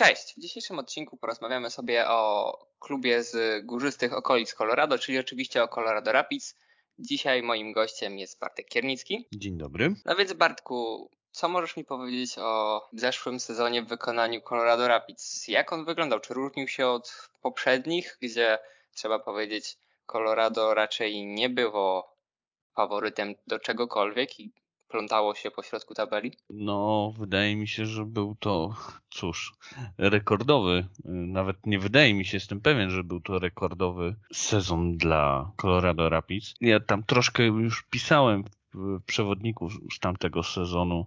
Cześć! W dzisiejszym odcinku porozmawiamy sobie o klubie z górzystych okolic Colorado, czyli oczywiście o Colorado Rapids. Dzisiaj moim gościem jest Bartek Kiernicki. Dzień dobry. No więc Bartku, co możesz mi powiedzieć o zeszłym sezonie w wykonaniu Colorado Rapids? Jak on wyglądał? Czy różnił się od poprzednich, gdzie trzeba powiedzieć Colorado raczej nie było faworytem do czegokolwiek i plątało się po środku tabeli? No, wydaje mi się, że był to, cóż, rekordowy, nawet nie wydaje mi się, jestem pewien, że był to rekordowy sezon dla Colorado Rapids. Ja tam troszkę już pisałem w przewodniku z tamtego sezonu,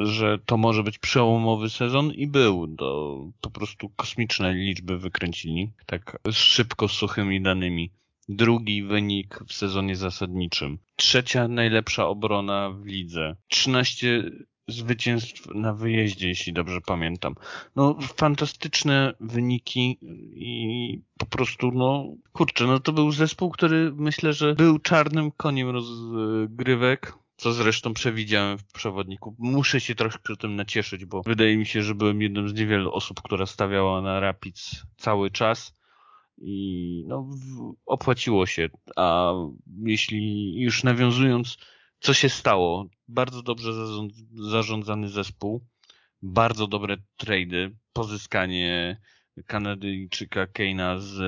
że to może być przełomowy sezon i był. To po prostu kosmiczne liczby wykręcili, tak szybko, suchymi danymi. Drugi wynik w sezonie zasadniczym. Trzecia najlepsza obrona w lidze. 13 zwycięstw na wyjeździe, jeśli dobrze pamiętam. No, fantastyczne wyniki i po prostu, no, kurczę, no to był zespół, który myślę, że był czarnym koniem rozgrywek. Co zresztą przewidziałem w przewodniku. Muszę się troszkę tym nacieszyć, bo wydaje mi się, że byłem jedną z niewielu osób, która stawiała na Rapids cały czas i no, opłaciło się. A jeśli już nawiązując, co się stało? Bardzo dobrze zarządzany zespół, bardzo dobre trady, pozyskanie Kanadyjczyka Keina z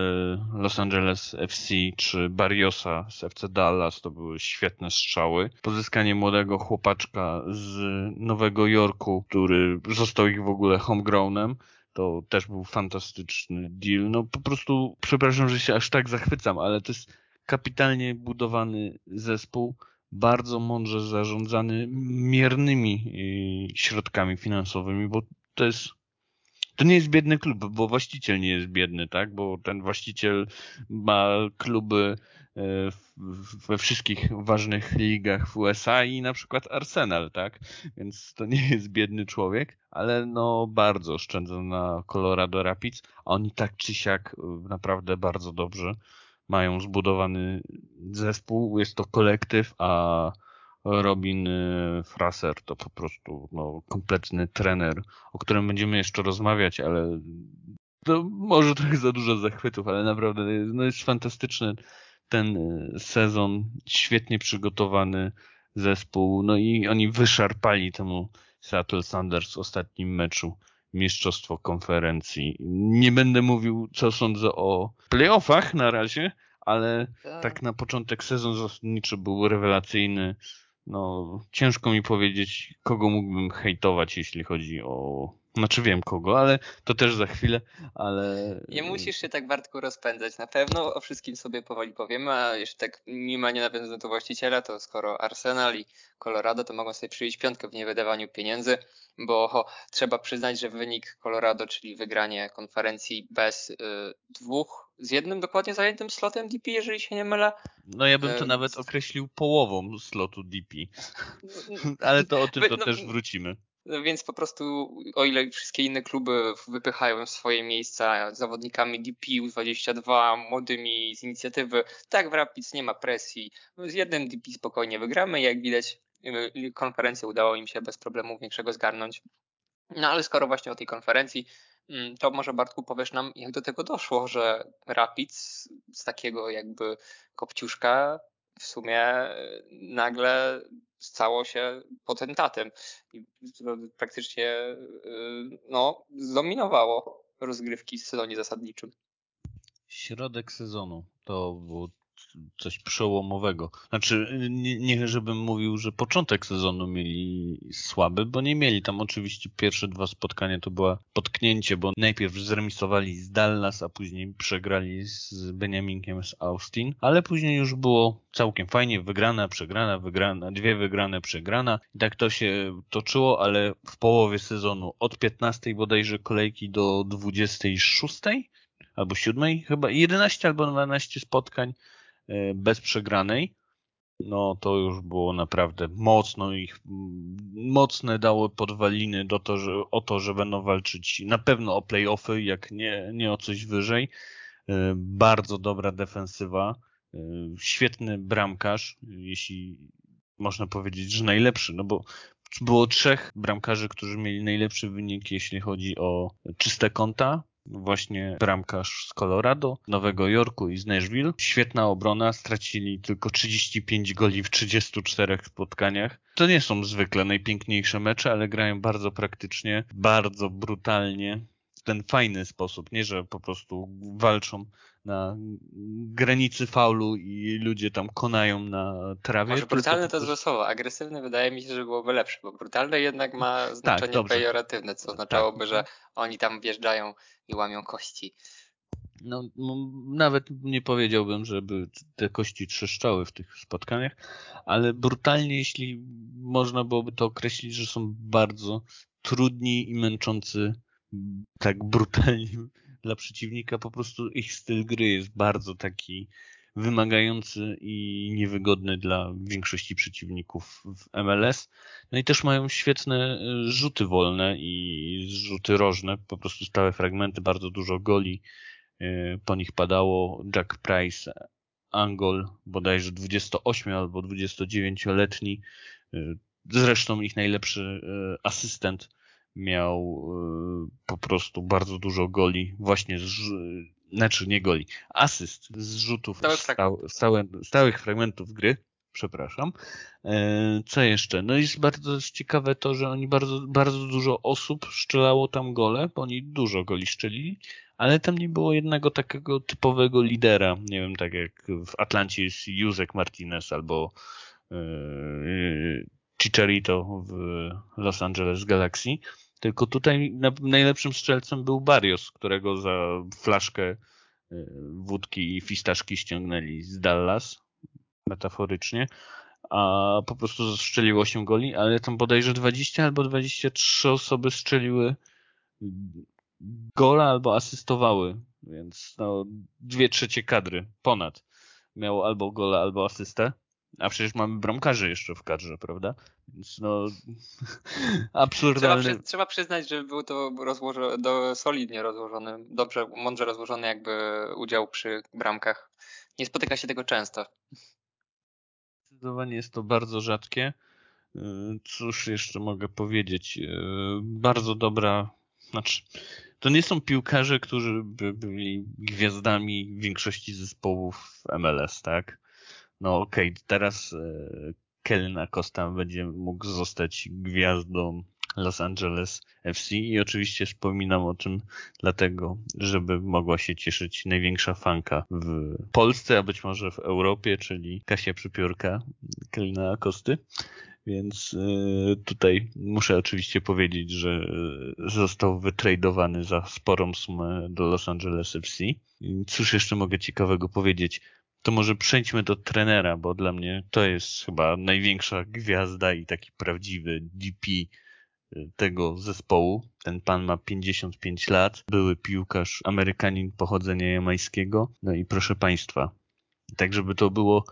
Los Angeles FC czy Barriosa z FC Dallas to były świetne strzały. Pozyskanie młodego chłopaczka z Nowego Jorku, który został ich w ogóle homegrownem to też był fantastyczny deal. No po prostu, przepraszam, że się aż tak zachwycam, ale to jest kapitalnie budowany zespół, bardzo mądrze zarządzany miernymi y, środkami finansowymi, bo to jest to nie jest biedny klub, bo właściciel nie jest biedny, tak? Bo ten właściciel ma kluby we wszystkich ważnych ligach w USA i na przykład Arsenal, tak? Więc to nie jest biedny człowiek, ale no bardzo oszczędza na Colorado Rapids, oni tak czy siak e, naprawdę bardzo dobrze mają zbudowany zespół, jest to kolektyw, a Robin y, Fraser to po prostu no, kompletny trener, o którym będziemy jeszcze rozmawiać, ale to może trochę za dużo zachwytów, ale naprawdę no, jest fantastyczny ten y, sezon, świetnie przygotowany zespół, no i oni wyszarpali temu Seattle Sanders w ostatnim meczu mistrzostwo konferencji. Nie będę mówił, co sądzę o playoffach na razie, ale tak, tak na początek sezon zasadniczy był rewelacyjny no, ciężko mi powiedzieć, kogo mógłbym hejtować, jeśli chodzi o. Znaczy wiem kogo, ale to też za chwilę, ale. Nie musisz się tak Bartku rozpędzać. Na pewno o wszystkim sobie powoli powiemy, a jeszcze tak mimo nie nawiązując do właściciela, to skoro Arsenal i Colorado, to mogą sobie przyjść piątkę w niewydawaniu pieniędzy, bo ho, trzeba przyznać, że wynik Colorado, czyli wygranie konferencji bez y, dwóch z jednym dokładnie zajętym slotem DP, jeżeli się nie mylę. No ja bym to nawet określił połową slotu DP. Ale to o tym to no, też wrócimy. No więc po prostu, o ile wszystkie inne kluby wypychają swoje miejsca zawodnikami DP U22, młodymi z inicjatywy, tak w Rapids nie ma presji. Z jednym DP spokojnie wygramy, jak widać y, konferencję udało im się bez problemu większego zgarnąć. No ale skoro właśnie o tej konferencji, Mm, to może Bartku powiesz nam, jak do tego doszło, że Rapids z takiego jakby kopciuszka w sumie e, nagle stało się potentatem i praktycznie e, no, zdominowało rozgrywki w sezonie zasadniczym. Środek sezonu to było coś przełomowego. Znaczy, nie, nie żebym mówił, że początek sezonu mieli słaby, bo nie mieli. Tam oczywiście pierwsze dwa spotkania to była potknięcie, bo najpierw zremisowali z Dallas, a później przegrali z Beniaminkiem z Austin, ale później już było całkiem fajnie, wygrana, przegrana, wygrana, dwie wygrane, przegrana. I tak to się toczyło, ale w połowie sezonu od 15 bodajże kolejki do 26 albo 7 chyba 11 albo 12 spotkań bez przegranej, no to już było naprawdę mocno ich, mocne dały podwaliny do to, że, o to, że będą walczyć na pewno o playoffy, jak nie, nie o coś wyżej. E, bardzo dobra defensywa, e, świetny bramkarz, jeśli można powiedzieć, że najlepszy, no bo było trzech bramkarzy, którzy mieli najlepszy wynik, jeśli chodzi o czyste konta. Właśnie bramkarz z Colorado, Nowego Jorku i z Nashville. Świetna obrona, stracili tylko 35 goli w 34 spotkaniach. To nie są zwykle najpiękniejsze mecze, ale grają bardzo praktycznie, bardzo brutalnie ten fajny sposób, nie że po prostu walczą na granicy faulu i ludzie tam konają na trawie. Może brutalne to złe słowo, agresywny wydaje mi się, że byłoby lepsze, bo brutalne jednak ma tak, znaczenie tak, pejoratywne, co oznaczałoby, tak. że oni tam wjeżdżają i łamią kości. No, nawet nie powiedziałbym, żeby te kości trzeszczały w tych spotkaniach, ale brutalnie, jeśli można byłoby to określić, że są bardzo trudni i męczący tak brutalnie dla przeciwnika. Po prostu ich styl gry jest bardzo taki wymagający i niewygodny dla większości przeciwników w MLS. No i też mają świetne e, rzuty wolne i rzuty rożne, po prostu stałe fragmenty, bardzo dużo goli e, po nich padało. Jack Price, Angol, bodajże 28 albo 29-letni, e, zresztą ich najlepszy asystent miał e, po prostu bardzo dużo goli, właśnie z, znaczy nie goli, asyst z rzutów stałych, stał, stałe, stałych fragmentów gry, przepraszam. E, co jeszcze? No jest bardzo ciekawe to, że oni bardzo, bardzo dużo osób strzelało tam gole, bo oni dużo goli szczelili, ale tam nie było jednego takiego typowego lidera. Nie wiem, tak jak w Atlancie jest Józek Martinez albo yy, Chicharito w Los Angeles Galaxy. Tylko tutaj najlepszym strzelcem był Barrios, którego za flaszkę e, wódki i fistaszki ściągnęli z Dallas, metaforycznie, a po prostu strzelił 8 goli, ale tam bodajże 20 albo 23 osoby strzeliły gola albo asystowały, więc no, dwie trzecie kadry ponad miało albo gola, albo asystę. A przecież mamy bramkarzy jeszcze w kadrze, prawda? Więc no, absurdalny. Trzeba, przy, trzeba przyznać, że był to do, solidnie rozłożony, dobrze, mądrze rozłożony jakby udział przy bramkach. Nie spotyka się tego często. Zdecydowanie jest to bardzo rzadkie. Y, cóż jeszcze mogę powiedzieć? Y, bardzo dobra, znaczy, to nie są piłkarze, którzy by byli gwiazdami większości zespołów MLS, tak? No okej, okay, teraz e, Kellen Acosta będzie mógł zostać gwiazdą Los Angeles FC i oczywiście wspominam o tym dlatego, żeby mogła się cieszyć największa fanka w Polsce, a być może w Europie, czyli Kasia Przypiórka Kelina Akosty. Więc e, tutaj muszę oczywiście powiedzieć, że został wytradowany za sporą sumę do Los Angeles FC. Cóż jeszcze mogę ciekawego powiedzieć? To może przejdźmy do trenera, bo dla mnie to jest chyba największa gwiazda i taki prawdziwy DP y, tego zespołu. Ten pan ma 55 lat, były piłkarz, Amerykanin pochodzenia jamańskiego. No i proszę Państwa, tak żeby to było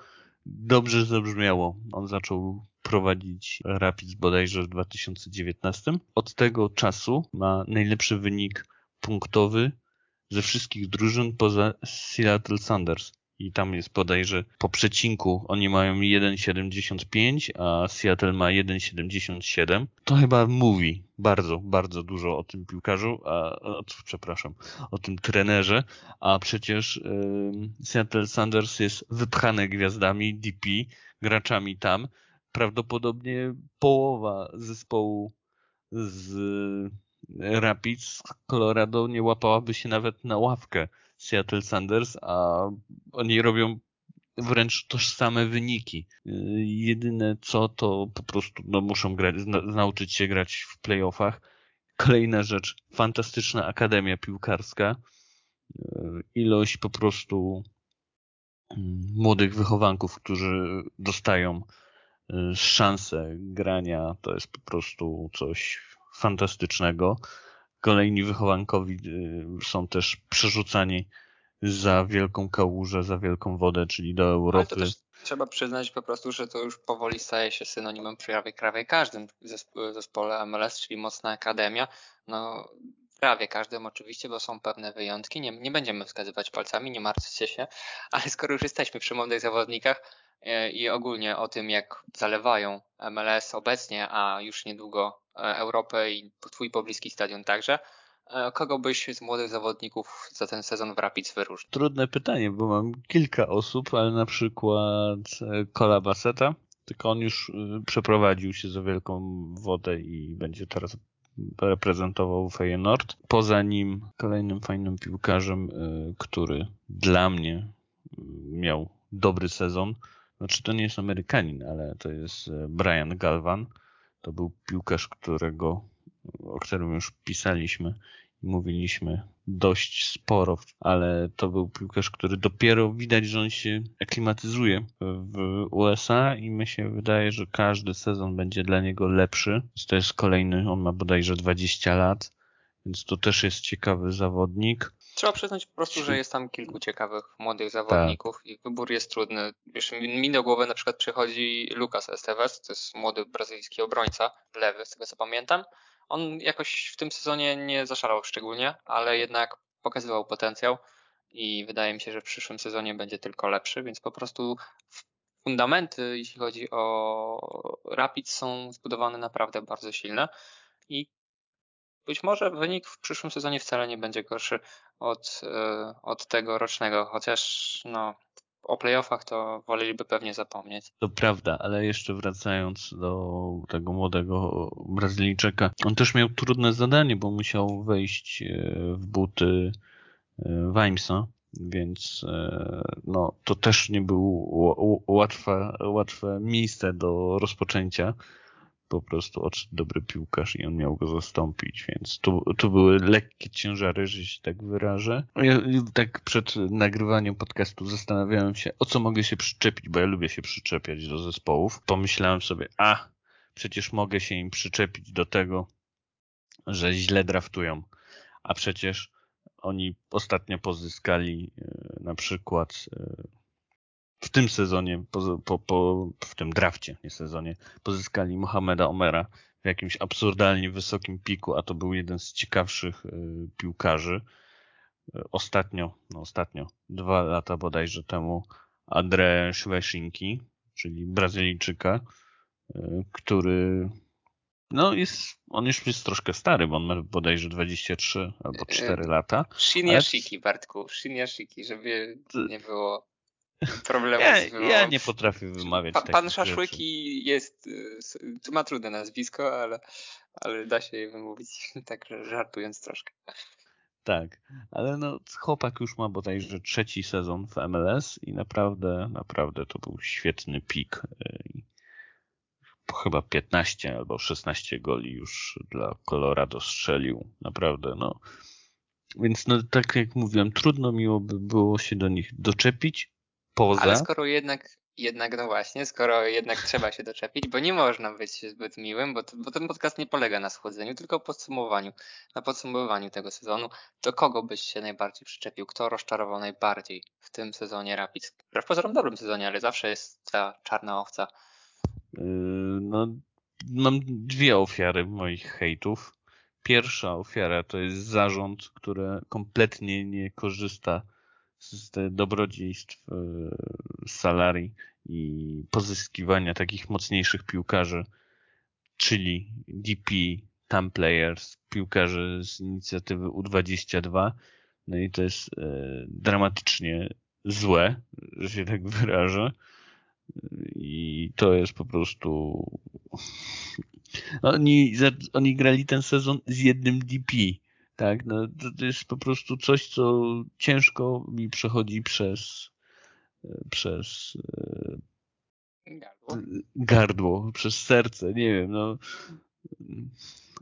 dobrze zabrzmiało, on zaczął prowadzić Rapids bodajże w 2019. Od tego czasu ma najlepszy wynik punktowy ze wszystkich drużyn poza Seattle Sanders i tam jest bodajże po przecinku oni mają 1,75, a Seattle ma 1,77. To chyba mówi bardzo, bardzo dużo o tym piłkarzu, a, a przepraszam, o tym trenerze, a przecież y, Seattle Sanders jest wypchany gwiazdami DP, graczami tam. Prawdopodobnie połowa zespołu z Rapids Colorado nie łapałaby się nawet na ławkę Seattle Sanders, a oni robią wręcz tożsame wyniki. Jedyne co to po prostu no, muszą grać, nauczyć się grać w playoffach. Kolejna rzecz, fantastyczna akademia piłkarska. Ilość po prostu mm, młodych wychowanków, którzy dostają y, szansę grania, to jest po prostu coś fantastycznego kolejni wychowankowi y, są też przerzucani za wielką kałużę, za wielką wodę, czyli do Europy. Ale to też trzeba przyznać po prostu, że to już powoli staje się synonimem prawie, prawie każdym zespole MLS, czyli mocna akademia. No, prawie każdym oczywiście, bo są pewne wyjątki. Nie, nie będziemy wskazywać palcami, nie martwcie się, ale skoro już jesteśmy przy młodych zawodnikach, i ogólnie o tym, jak zalewają MLS obecnie, a już niedługo e, Europę i twój pobliski stadion także. Kogo byś z młodych zawodników za ten sezon w Rapids wyróżnił? Trudne pytanie, bo mam kilka osób, ale na przykład Kola Baseta, tylko on już przeprowadził się za wielką wodę i będzie teraz reprezentował Feyenoord. Poza nim kolejnym fajnym piłkarzem, y, który dla mnie y, miał dobry sezon. Znaczy to nie jest Amerykanin, ale to jest y, Brian Galvan. To był piłkarz, którego, o którym już pisaliśmy mówiliśmy dość sporo, ale to był piłkarz, który dopiero widać, że on się aklimatyzuje w USA i mi się wydaje, że każdy sezon będzie dla niego lepszy. To jest kolejny, on ma bodajże 20 lat, więc to też jest ciekawy zawodnik. Trzeba przyznać po prostu, że jest tam kilku ciekawych młodych zawodników tak. i wybór jest trudny. Wiesz, mi do głowy na przykład przychodzi Lucas Esteves, to jest młody brazylijski obrońca, lewy, z tego co pamiętam. On jakoś w tym sezonie nie zaszalał szczególnie, ale jednak pokazywał potencjał i wydaje mi się, że w przyszłym sezonie będzie tylko lepszy, więc po prostu fundamenty, jeśli chodzi o Rapid, są zbudowane naprawdę bardzo silne i być może wynik w przyszłym sezonie wcale nie będzie gorszy od, e, od tego rocznego, chociaż no, o playoffach to woleliby pewnie zapomnieć. To prawda, ale jeszcze wracając do tego młodego Brazylijczyka, on też miał trudne zadanie, bo musiał wejść e, w buty Weimsa, więc e, no, to też nie było łatwe, łatwe miejsce do rozpoczęcia po prostu odszedł dobry piłkarz i on miał go zastąpić, więc tu, tu były lekkie ciężary, że się tak wyrażę. Ja tak przed nagrywaniem podcastu zastanawiałem się, o co mogę się przyczepić, bo ja lubię się przyczepiać do zespołów. Pomyślałem sobie, a, przecież mogę się im przyczepić do tego, że źle draftują, a przecież oni ostatnio pozyskali e, na przykład e, w tym sezonie, po, po, po, w tym drafcie, nie sezonie, pozyskali Mohameda Omera w jakimś absurdalnie wysokim piku, a to był jeden z ciekawszych y, piłkarzy. Y, ostatnio, no ostatnio, dwa lata bodajże temu, Andre Szweszinki, czyli Brazylijczyka, y, który no jest, on już jest troszkę stary, bo on ma bodajże 23 albo 4 lata. Shiniashiki, ale... Bartku, Shiniashiki, żeby nie było problemu ja, ja nie potrafię wymawiać. Pa, pan Szaszłyki rzeczy. jest, y, ma trudne nazwisko, ale, ale da się je wymówić, tak żartując troszkę. Tak, ale no chłopak już ma bodajże trzeci sezon w MLS i naprawdę, naprawdę to był świetny pik. Y, chyba 15 albo 16 goli już dla Colorado strzelił. Naprawdę, no. Więc no, tak jak mówiłem, trudno miło by było się do nich doczepić, poza... Ale skoro jednak, jednak no właśnie, skoro jednak trzeba się doczepić, bo nie można być zbyt miłym, bo, to, bo ten podcast nie polega na schłodzeniu, tylko podsumowaniu, na podsumowaniu tego sezonu, to kogo byś się najbardziej przyczepił? Kto rozczarował najbardziej w tym sezonie Rapids? W pozorom dobrym sezonie, ale zawsze jest ta czarna owca. Yy, no, mam dwie ofiary moich hejtów. Pierwsza ofiara to jest zarząd, który kompletnie nie korzysta z dobrodziejstw e, salarii i pozyskiwania takich mocniejszych piłkarzy, czyli DP, Tam Players, piłkarzy z inicjatywy U22. No i to jest e, dramatycznie złe, że się tak wyrażę. I to jest po prostu. Oni, oni grali ten sezon z jednym DP. Tak, no to, jest po prostu coś, co ciężko mi przechodzi przez przez gardło, gardło przez serce, nie wiem, no.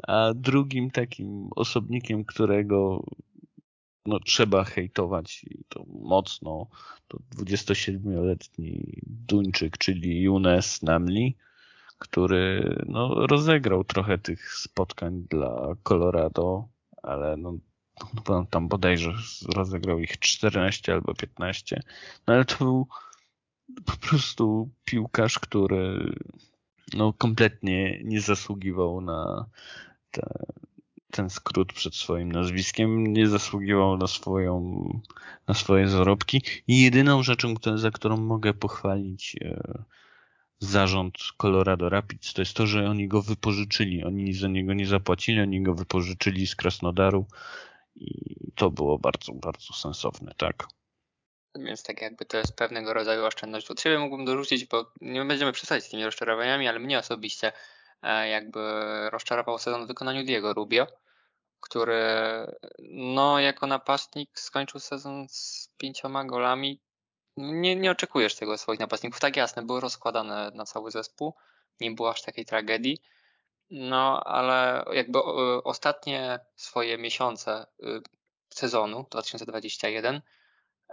A drugim takim osobnikiem, którego no, trzeba hejtować i to mocno, to 27-letni Duńczyk, czyli Younes Namli, który no, rozegrał trochę tych spotkań dla Colorado ale no, no tam bodajże rozegrał ich 14 albo 15. No ale to był po prostu piłkarz, który no kompletnie nie zasługiwał na te ten skrót przed swoim nazwiskiem, nie zasługiwał na swoją, na swoje zarobki i jedyną rzeczą, za którą mogę pochwalić e, zarząd Colorado Rapids, to jest to, że oni go wypożyczyli. Oni za niego nie zapłacili, oni go wypożyczyli z Krasnodaru i to było bardzo, bardzo sensowne, tak. Więc tak jakby to jest pewnego rodzaju oszczędność. Od siebie mógłbym dorzucić, bo nie będziemy przesadzić z tymi rozczarowaniami, ale mnie osobiście e, jakby rozczarował sezon w wykonaniu Diego Rubio, który no jako napastnik skończył sezon z pięcioma golami. Nie, nie oczekujesz tego swoich napastników. Tak jasne, były rozkładane na cały zespół. Nie było aż takiej tragedii. No, ale jakby ostatnie swoje miesiące y, sezonu 2021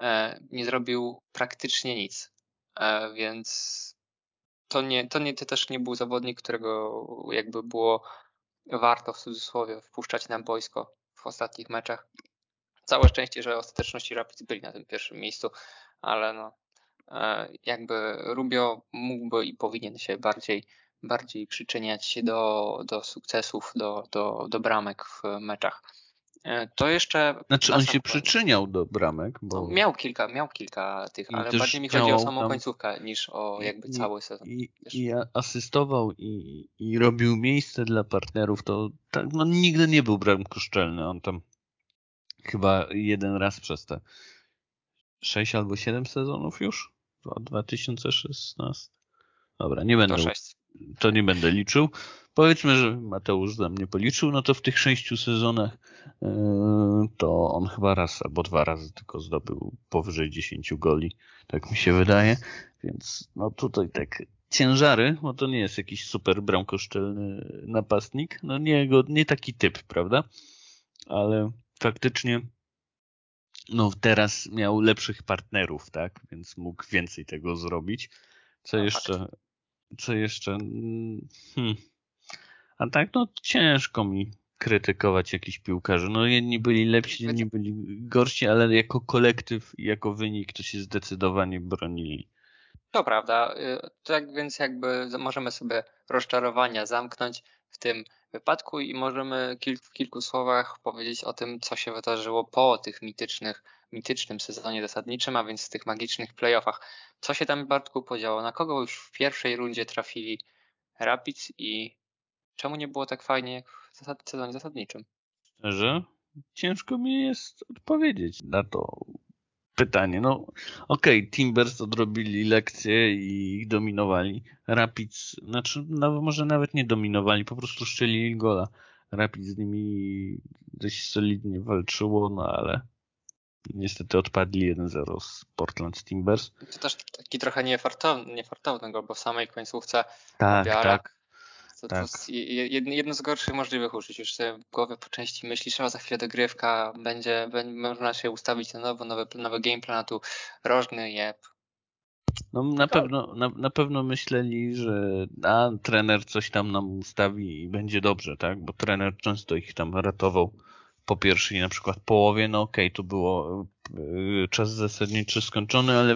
E, nie zrobił praktycznie nic. E, więc to nie, to nie, to też nie był zawodnik, którego jakby było warto w cudzysłowie wpuszczać na boisko w ostatnich meczach. Całe szczęście, że ostateczności Rapids byli na tym pierwszym miejscu, ale no, e, jakby Rubio mógłby i powinien się bardziej, bardziej przyczyniać się do, do sukcesów, do, do, do bramek w meczach. E, to jeszcze. Znaczy on się przyczyniał do bramek, bo. No, miał kilka, miał kilka tych, ale bardziej mi chodzi o samą tam... końcówkę niż o jakby I, cały sezon. I, i asystował i, i robił miejsce dla partnerów, to tak, no, nigdy nie był bramkoszczelny. On tam chyba jeden raz przez te 6 albo 7 sezonów już? 2016. Dobra, nie będę. To, to nie będę liczył. Powiedzmy, że Mateusz za mnie policzył, no to w tych sześciu sezonach yy, to on chyba raz albo dwa razy tylko zdobył powyżej 10 goli, tak mi się wydaje, więc no tutaj tak ciężary, bo to nie jest jakiś super bramkoszczelny napastnik, no nie, go, nie taki typ, prawda? Ale faktycznie no teraz miał lepszych partnerów, tak? Więc mógł więcej tego zrobić. Co no, jeszcze? Co jeszcze? Mm, hmm. A tak, no ciężko mi krytykować jakichś piłkarzy. No jedni byli lepsi, inni byli gorsi, ale jako kolektyw, jako wynik to się zdecydowanie bronili. To prawda. Y, tak więc jakby możemy sobie rozczarowania zamknąć w tym wypadku i możemy w kilku słowach powiedzieć o tym, co się wydarzyło po tych mitycznych, mitycznym sezonie zasadniczym, a więc tych magicznych playoffach. Co się tam Bartku podziało? Na kogo już w pierwszej rundzie trafili Rapids i Czemu nie było tak fajnie jak w sezonie zasadniczym? Szczerze? Ciężko mi jest odpowiedzieć na to pytanie. No okej, okay, Timbers odrobili lekcję i dominowali. Rapids, znaczy no, może nawet nie dominowali, po prostu szczelili gola. Rapids z nimi dość solidnie walczyło, no ale niestety odpadli 1-0 z Portland Timbers. To też taki trochę niefartowny, niefartowny bo w samej końcówce tak, tak. To, tak. to jest jedno z gorszych możliwych uczuć. Już sobie w głowie po części myślisz, że za chwilę dogrywka, będzie, będzie można się ustawić na nowo, nowy, nowy gameplan, a tu rożny jeb. No na pewno, na, na pewno myśleli, że a, trener coś tam nam ustawi i będzie dobrze, tak? Bo trener często ich tam ratował po pierwszej na przykład połowie, no okej, okay, tu było y, czas zasadniczy skończony, ale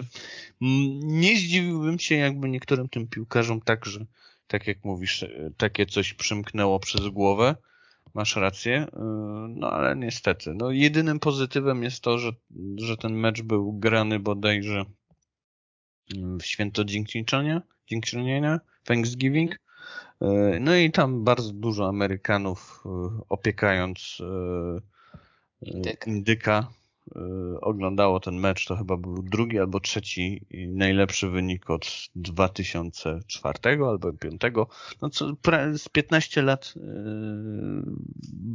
nie zdziwiłbym się jakby niektórym tym piłkarzom tak, że tak jak mówisz, e, takie coś przymknęło przez głowę. Masz rację, e, no ale niestety. No, jedynym pozytywem jest to, że, że ten mecz był grany bodajże mm, w święto dziękczynienia, dziękczynienia Thanksgiving. E, no i tam bardzo dużo Amerykanów opiekając Indyka, Indyka oglądało ten mecz, to chyba był drugi albo trzeci najlepszy wynik od 2004 albo 2005. No co, z 15 lat y,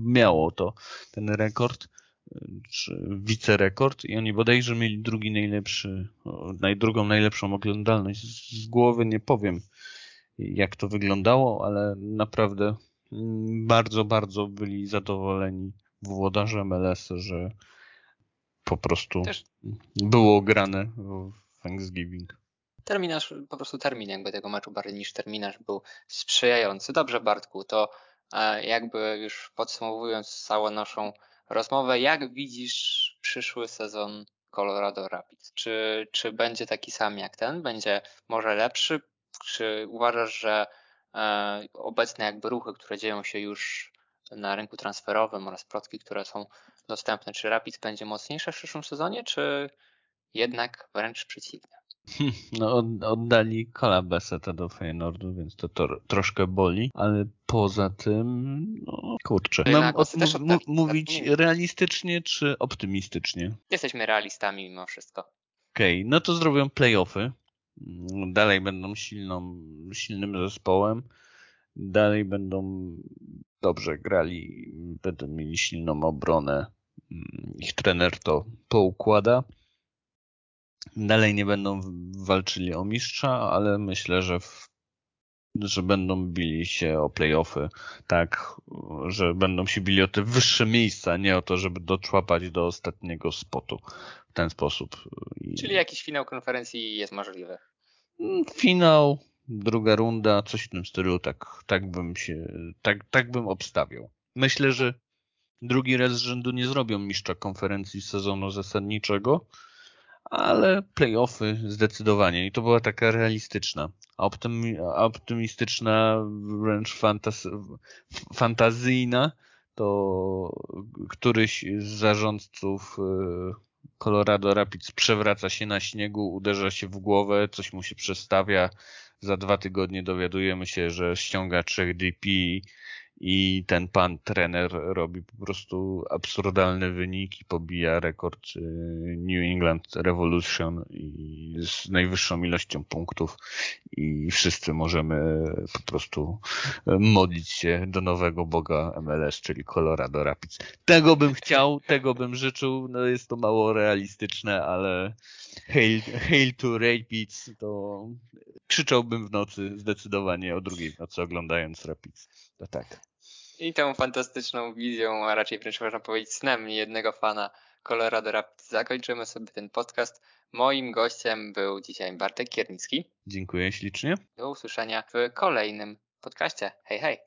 miało to ten rekord, y, czy wicerekord i oni bodajże mieli drugi najlepszy, drugą najlepszą oglądalność. Z głowy nie powiem jak to wyglądało, ale naprawdę mm, bardzo, bardzo byli zadowoleni włodarze MLS, że po prostu Też... było grane w Thanksgiving. Terminarz, po prostu termin jakby tego meczu bardziej niż terminarz był sprzyjający. Dobrze Bartku, to e, jakby już podsumowując całą naszą rozmowę, jak widzisz przyszły sezon Colorado Rapids? Czy, czy będzie taki sam jak ten? Będzie może lepszy? Czy uważasz, że e, obecne jakby ruchy, które dzieją się już na rynku transferowym oraz plotki, które są dostępne. Czy Rapids będzie mocniejsza w przyszłym sezonie, czy jednak wręcz przeciwnie? No, oddali Kola Beseta do Feyenoordu, więc to, to troszkę boli, ale poza tym, no kurczę. Mam od, mówić realistycznie czy optymistycznie? Jesteśmy realistami mimo wszystko. Okej, okay, no to zrobią playoffy. Dalej będą silną, silnym zespołem. Dalej będą dobrze grali, będą mieli silną obronę. Ich trener to poukłada. Dalej nie będą walczyli o mistrza, ale myślę, że, w, że będą bili się o playoffy, tak, że będą się bili o te wyższe miejsca, nie o to, żeby doczłapać do ostatniego spotu w ten sposób. Czyli jakiś finał konferencji jest możliwy? Mm, finał, druga runda, coś w tym stylu, tak, tak bym się, tak, tak bym obstawiał. Myślę, że drugi raz z rzędu nie zrobią mistrza konferencji sezonu zasadniczego, ale playoffy zdecydowanie. I to była taka realistyczna, optymistyczna, wręcz fantaz fantazyjna. To któryś z zarządców e, Colorado Rapids przewraca się na śniegu, uderza się w głowę, coś mu się przestawia. Za dwa tygodnie dowiadujemy się, że ściąga trzech DP i ten pan trener robi po prostu absurdalne wyniki, pobija rekord y, New England Revolution i z najwyższą ilością punktów i wszyscy możemy po prostu modlić się do nowego boga MLS, czyli Colorado Rapids. Tego bym chciał, tego bym życzył, no jest to mało realistyczne, ale hail, hail to Rapids to krzyczałbym w nocy zdecydowanie o drugiej w nocy oglądając Rapids. To tak. I tą fantastyczną wizją, a raczej wręcz można powiedzieć snem jednego fana Colorado Rapids zakończymy sobie ten podcast. Moim gościem był dzisiaj Bartek Kiernicki. Dziękuję ślicznie. Do usłyszenia w kolejnym podcaście. Hej, hej.